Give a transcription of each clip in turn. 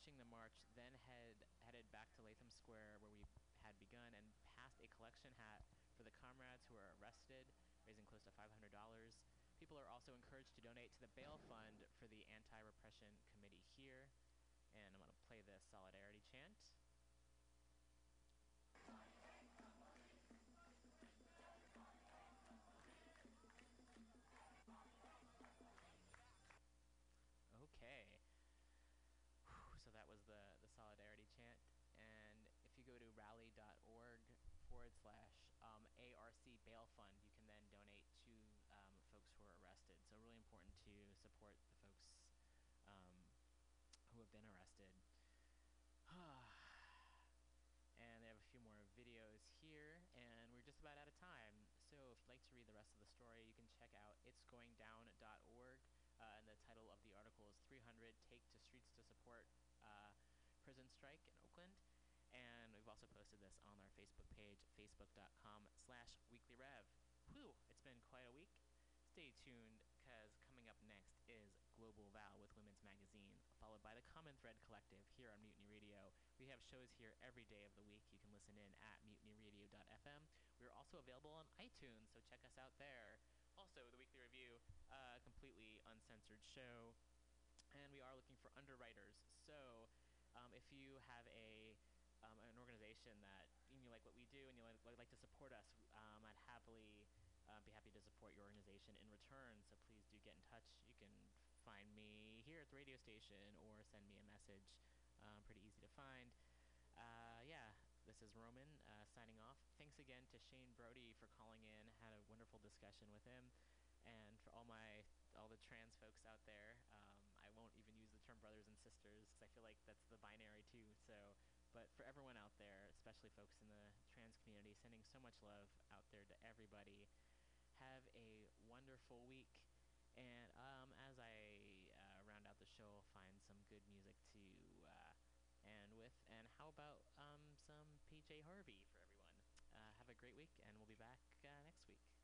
finishing the march, then head headed back to Latham Square where we had begun and passed a collection hat for the comrades who were arrested, raising close to $500. People are also encouraged to donate to the bail fund for the anti-repression committee here. And I'm going to play the solidarity chant. Okay. Whew, so that was the, the solidarity chant. And if you go to rally.org forward slash um, ARC bail fund, you can then donate to um, folks who are arrested. So really important to support the folks um, who have been arrested. and they have a few more videos here, and we're just about out of time. So if you'd like to read the rest of the story, you can check out itsgoingdown.org. Uh, and the title of the article is 300 Take to Streets to Support uh, Prison Strike in Oakland. And we've also posted this on our Facebook page, facebook.com slash weeklyrev. Whew, it's been quite a week. Stay tuned, because coming up next is Global Vow with Women's Magazine, followed by the Common Thread Collective here on Mutiny Radio. We have shows here every day of the week. You can listen in at mutinyradio.fm. We're also available on iTunes, so check us out there. Also, the Weekly Review, a uh, completely uncensored show, and we are looking for underwriters. So, um, if you have a organization that you like what we do and you like, like to support us, um, I'd happily uh, be happy to support your organization in return. So please do get in touch. You can find me here at the radio station or send me a message. Um, pretty easy to find. Uh, yeah, this is Roman uh, signing off. Thanks again to Shane Brody for calling in. Had a wonderful discussion with him, and for all my all the trans folks out there. Um, I won't even use the term brothers and sisters because I feel like that's the binary too. So, but for everyone out there, especially folks in the trans community, sending so much love out there to everybody. Have a wonderful week. And um, as I uh, round out the show, I'll find some good music to uh, end with. And how about um, some PJ Harvey for everyone? Uh, have a great week, and we'll be back uh, next week.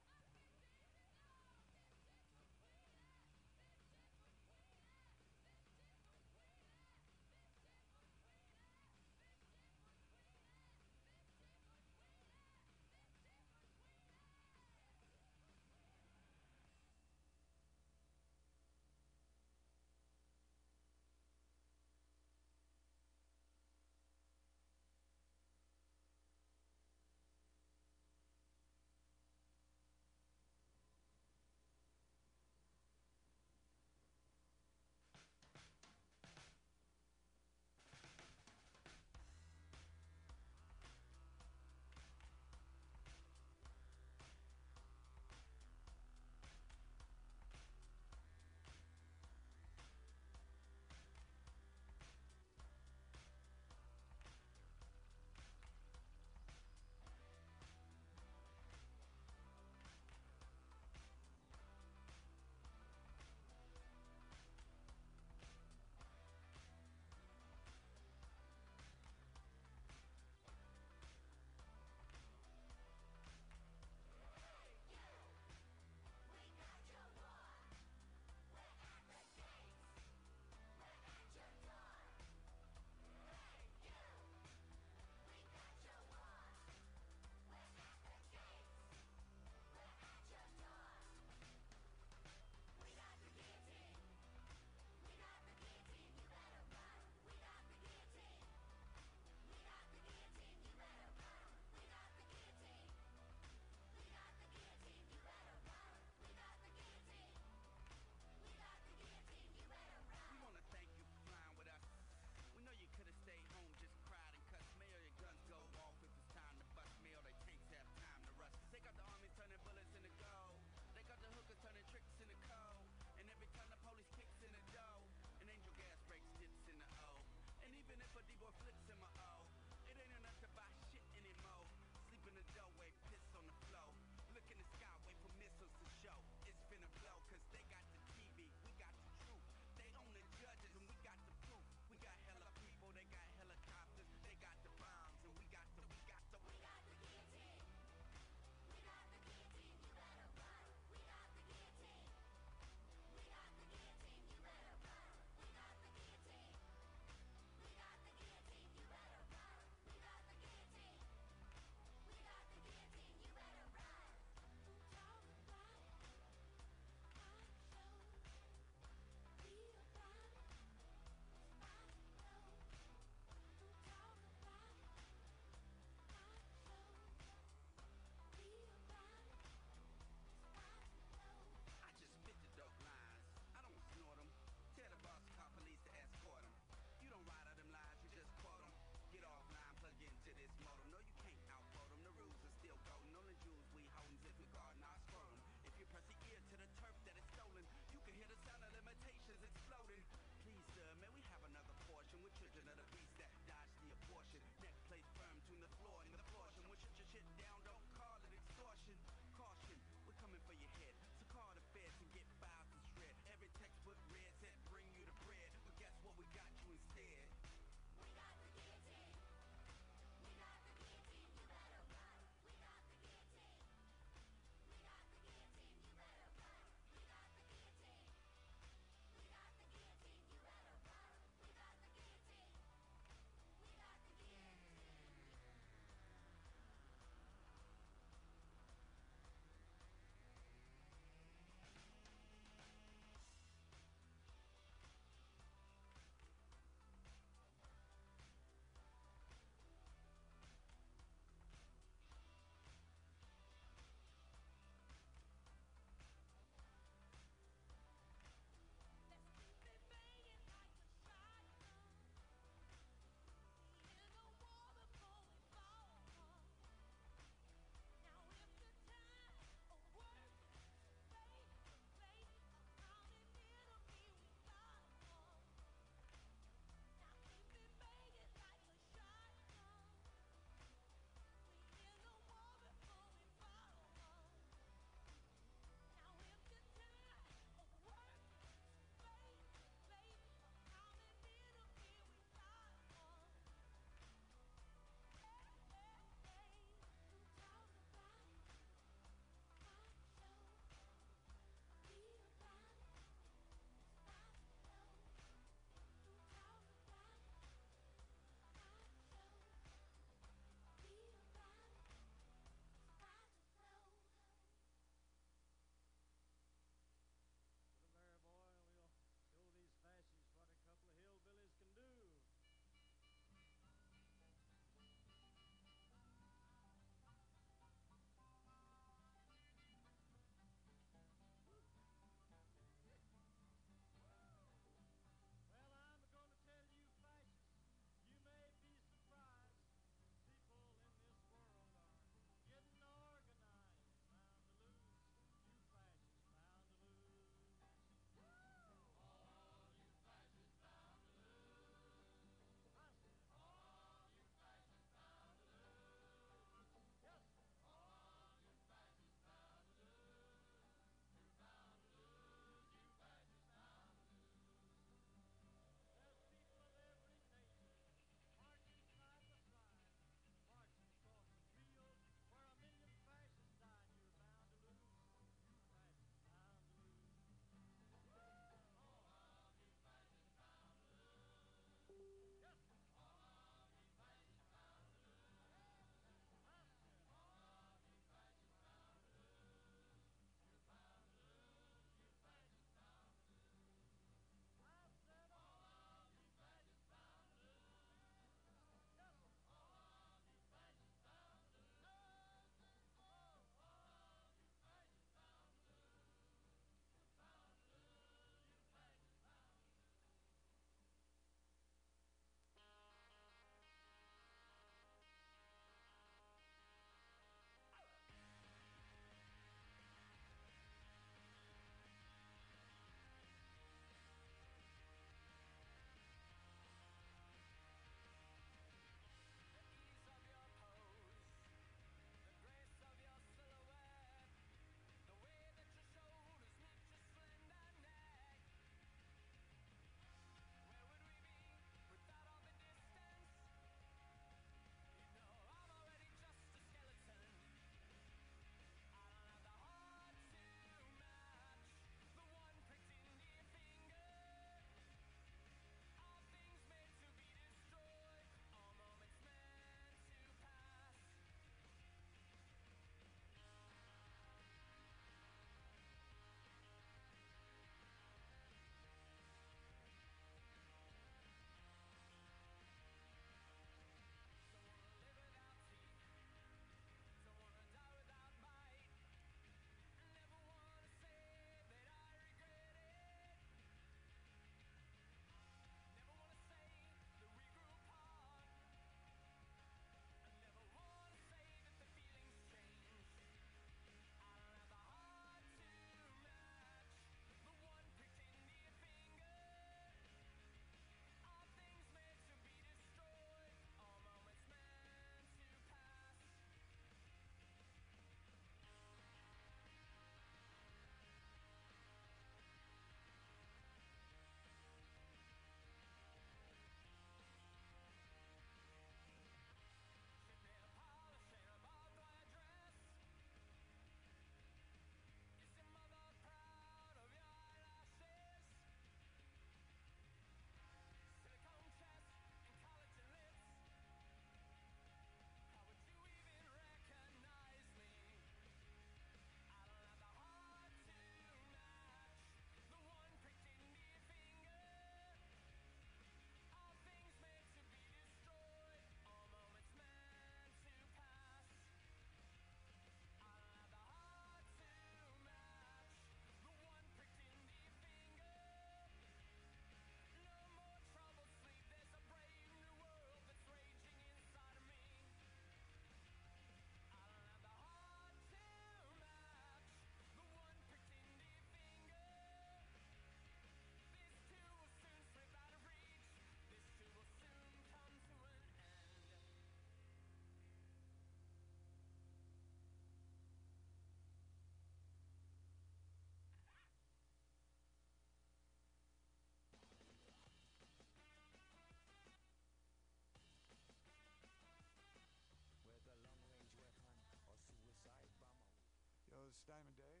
Diamond Dave.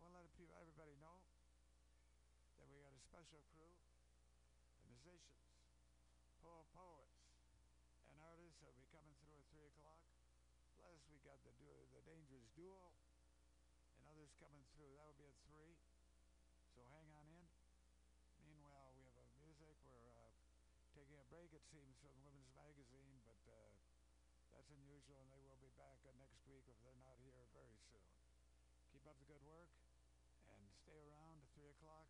I want to let people, everybody know that we got a special crew of musicians, poor poets, and artists that will be coming through at 3 o'clock. Plus, we got the, the Dangerous Duo and others coming through. That will be at 3. So hang on in. Meanwhile, we have a music. We're uh, taking a break, it seems, from Women's Magazine, but that's unusual, and they will be back next week if they're not here very soon. Keep up the good work and stay around at 3 o'clock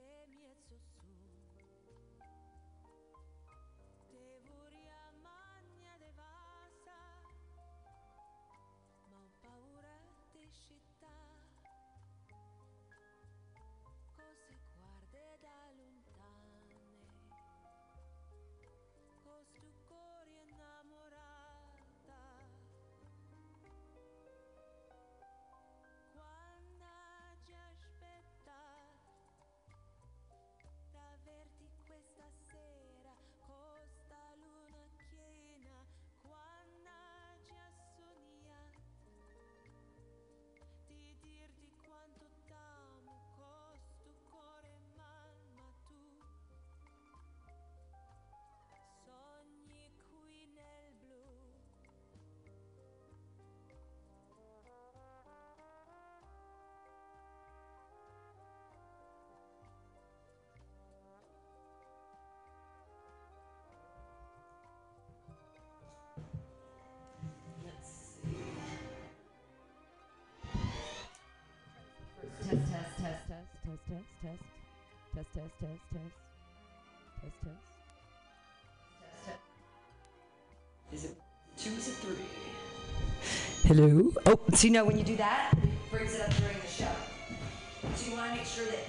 Yeah. test, test, test. Test, test, test, test. Test, test. Is it two? Is it three? Hello? Oh, so you know when you do that, brings it up during the show. So you want to make sure that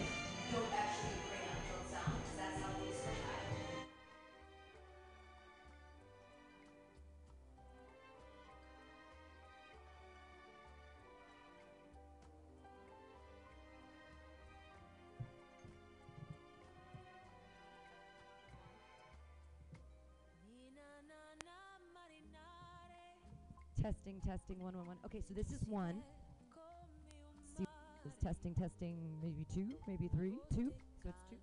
Testing, testing, one, one, one. Okay, so this is one. See, is testing, testing, maybe two, maybe three, two. So it's two.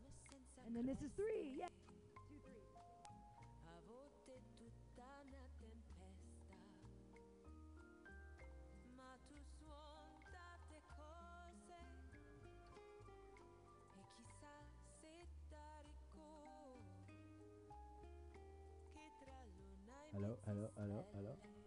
And then this is three. Yeah. Three. Hello, volte tutta una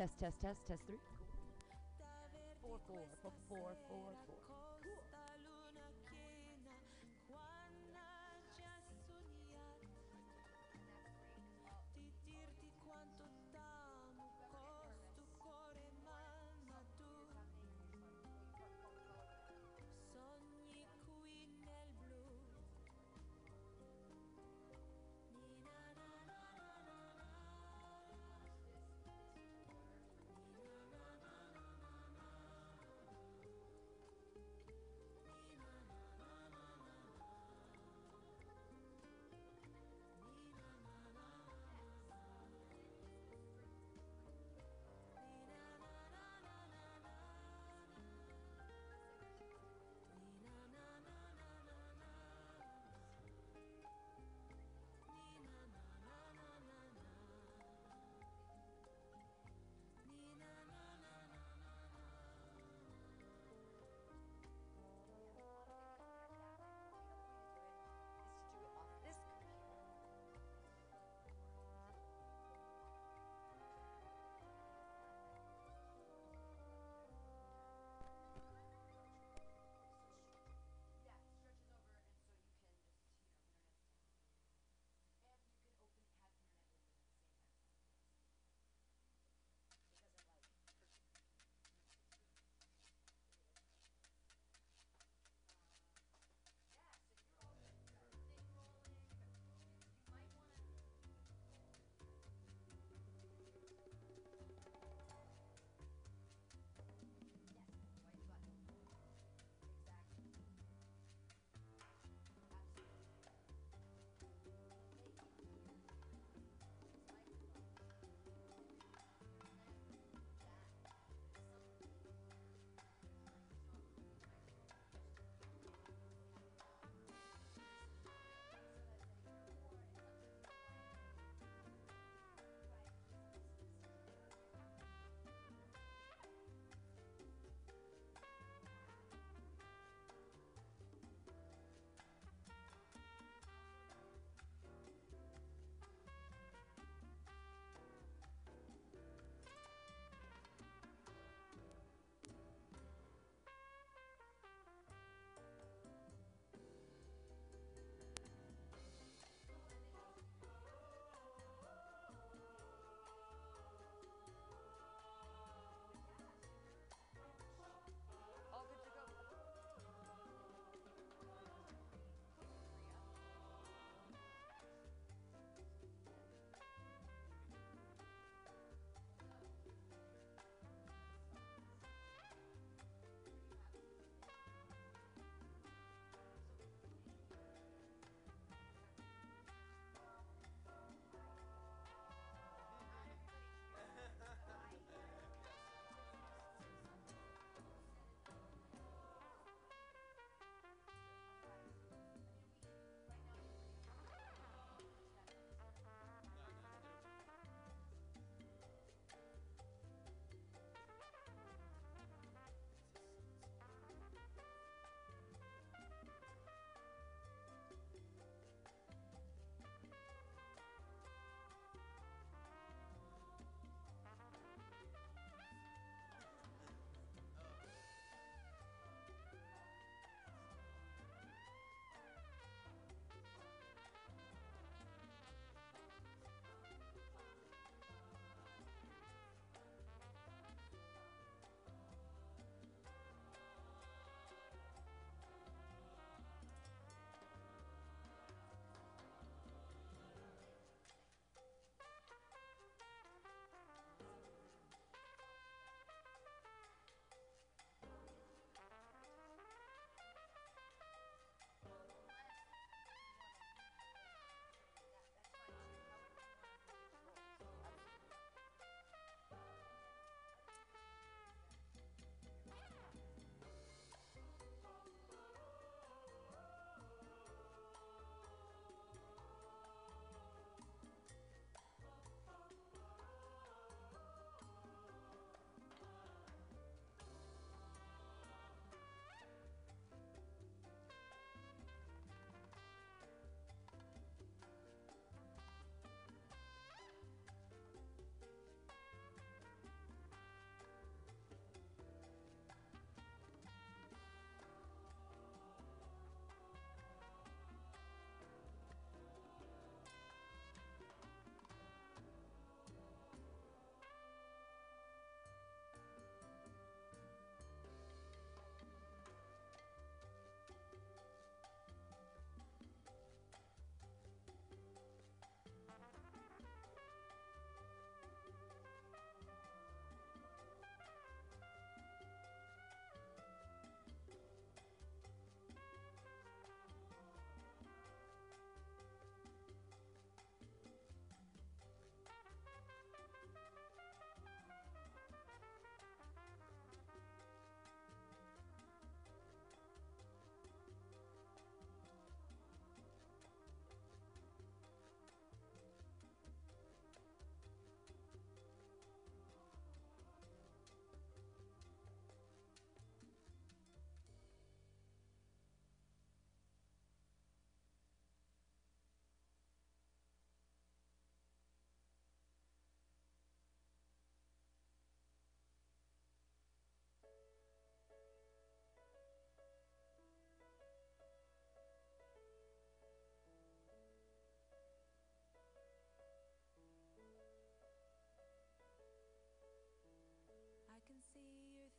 Test, test, test, test three. Four, four, four, four, four, four.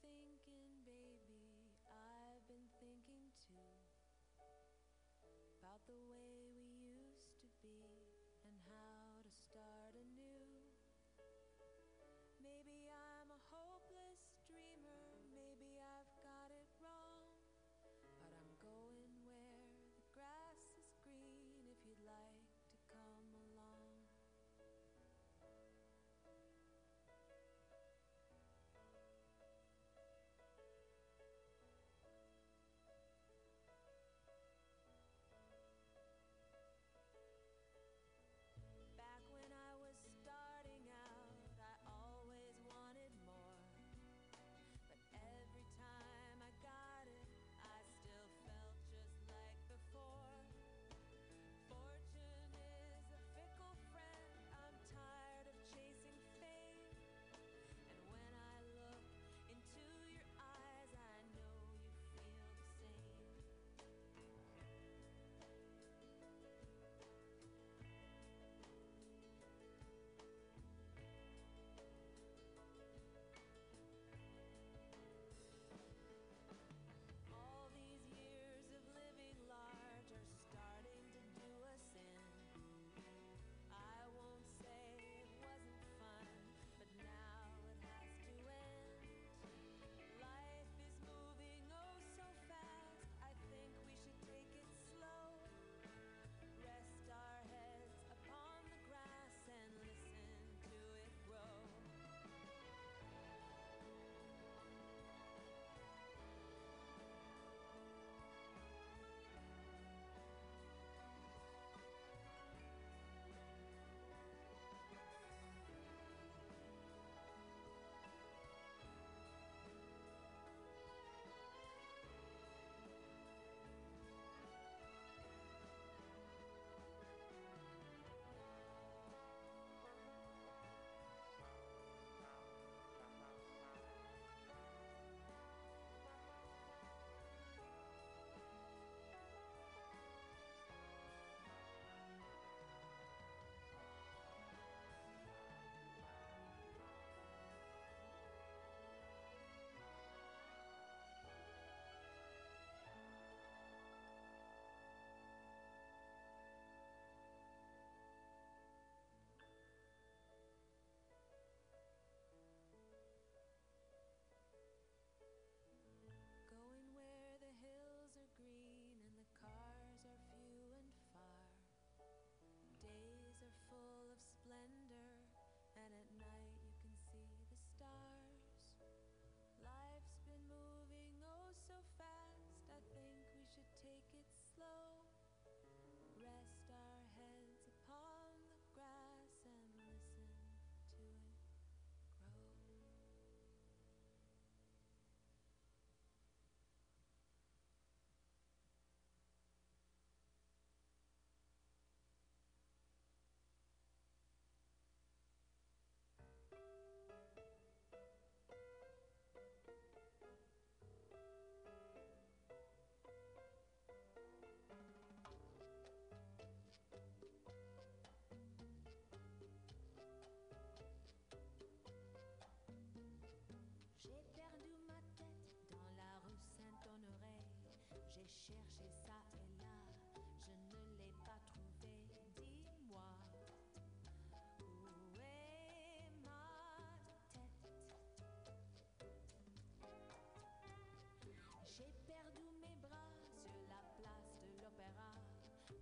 thinking, baby, I've been thinking too about the way we used to be. J'ai cherché ça et là, je ne l'ai pas trouvé, dis-moi. Où est ma tête? J'ai perdu mes bras sur la place de l'opéra,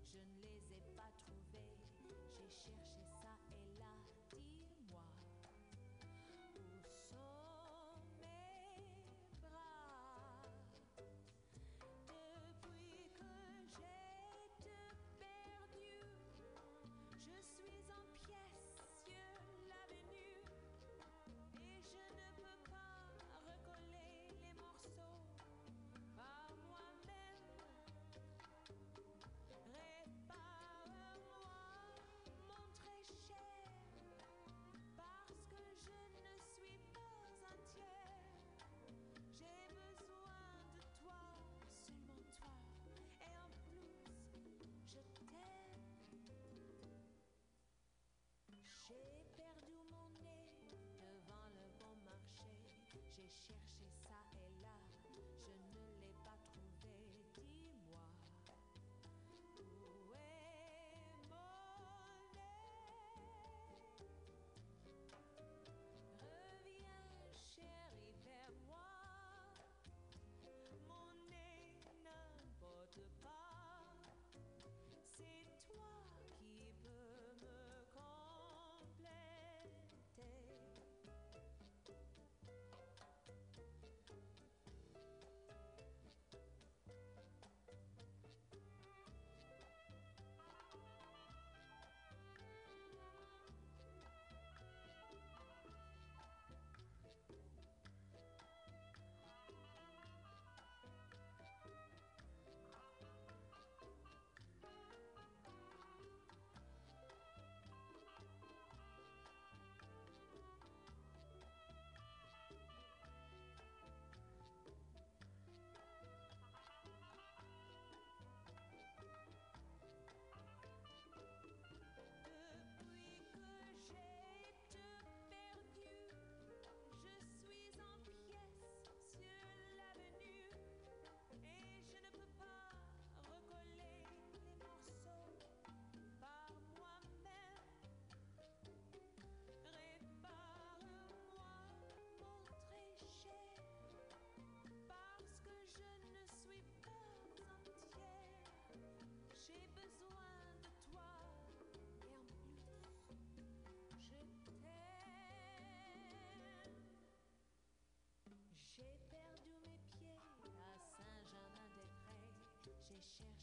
je ne les ai pas trouvés, j'ai cherché soul. J'ai cherché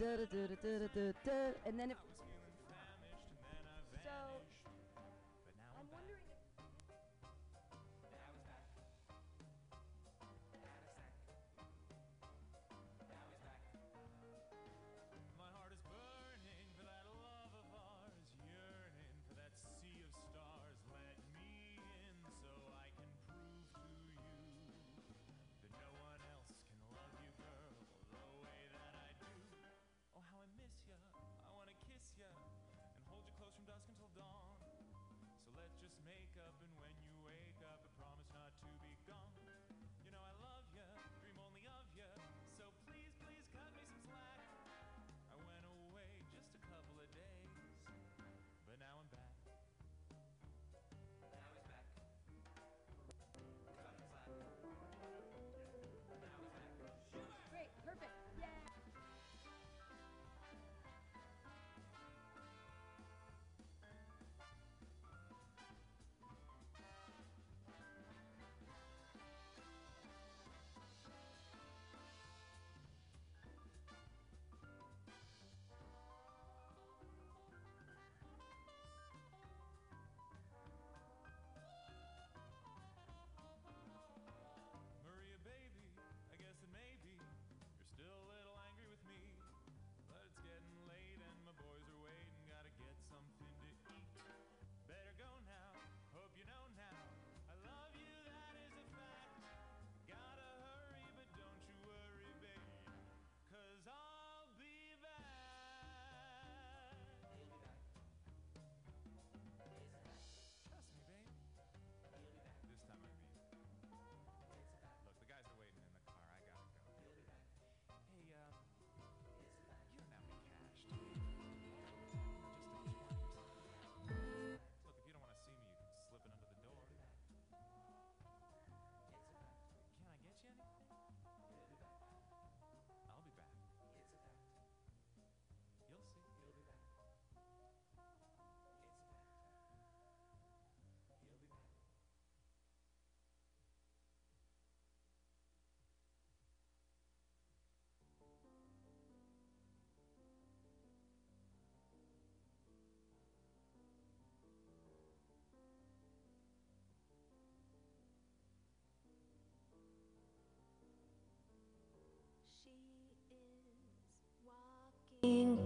And then if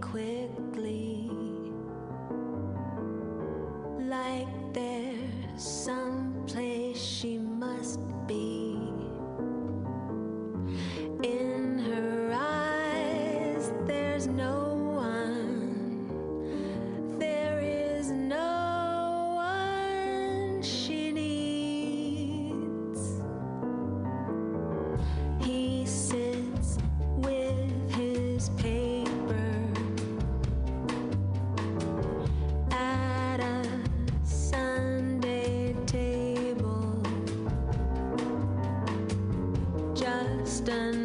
quickly like there's some Just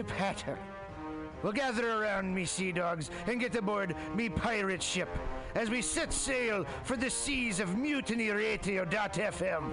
to patter. We'll gather around me sea dogs and get aboard me pirate ship as we set sail for the seas of mutinyradio.fm.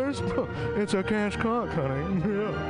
It's a cash cock, honey. Yeah.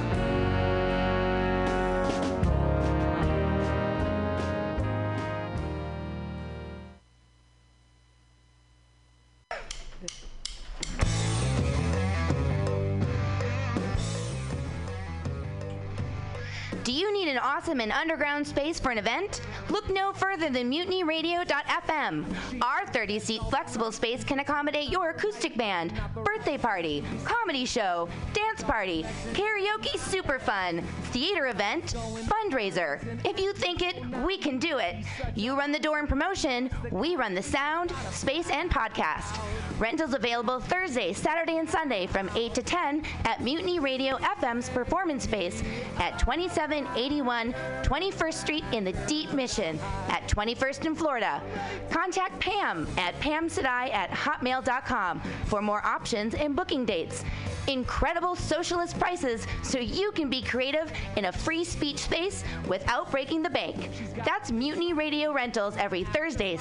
Awesome and underground space for an event? Look no further than mutinyradio.fm. Our 30 seat flexible space can accommodate your acoustic band, birthday party, comedy show, dance party, karaoke super fun, theater event, fundraiser. If you think it, we can do it. You run the door and promotion, we run the sound, space, and podcast. Rentals available Thursday, Saturday, and Sunday from 8 to 10 at Mutiny Radio FM's performance space at 27 3781 21st Street in the Deep Mission at 21st in Florida. Contact Pam at pamsadai at hotmail.com for more options and booking dates. Incredible socialist prices so you can be creative in a free speech space without breaking the bank. That's Mutiny Radio Rentals every Thursday,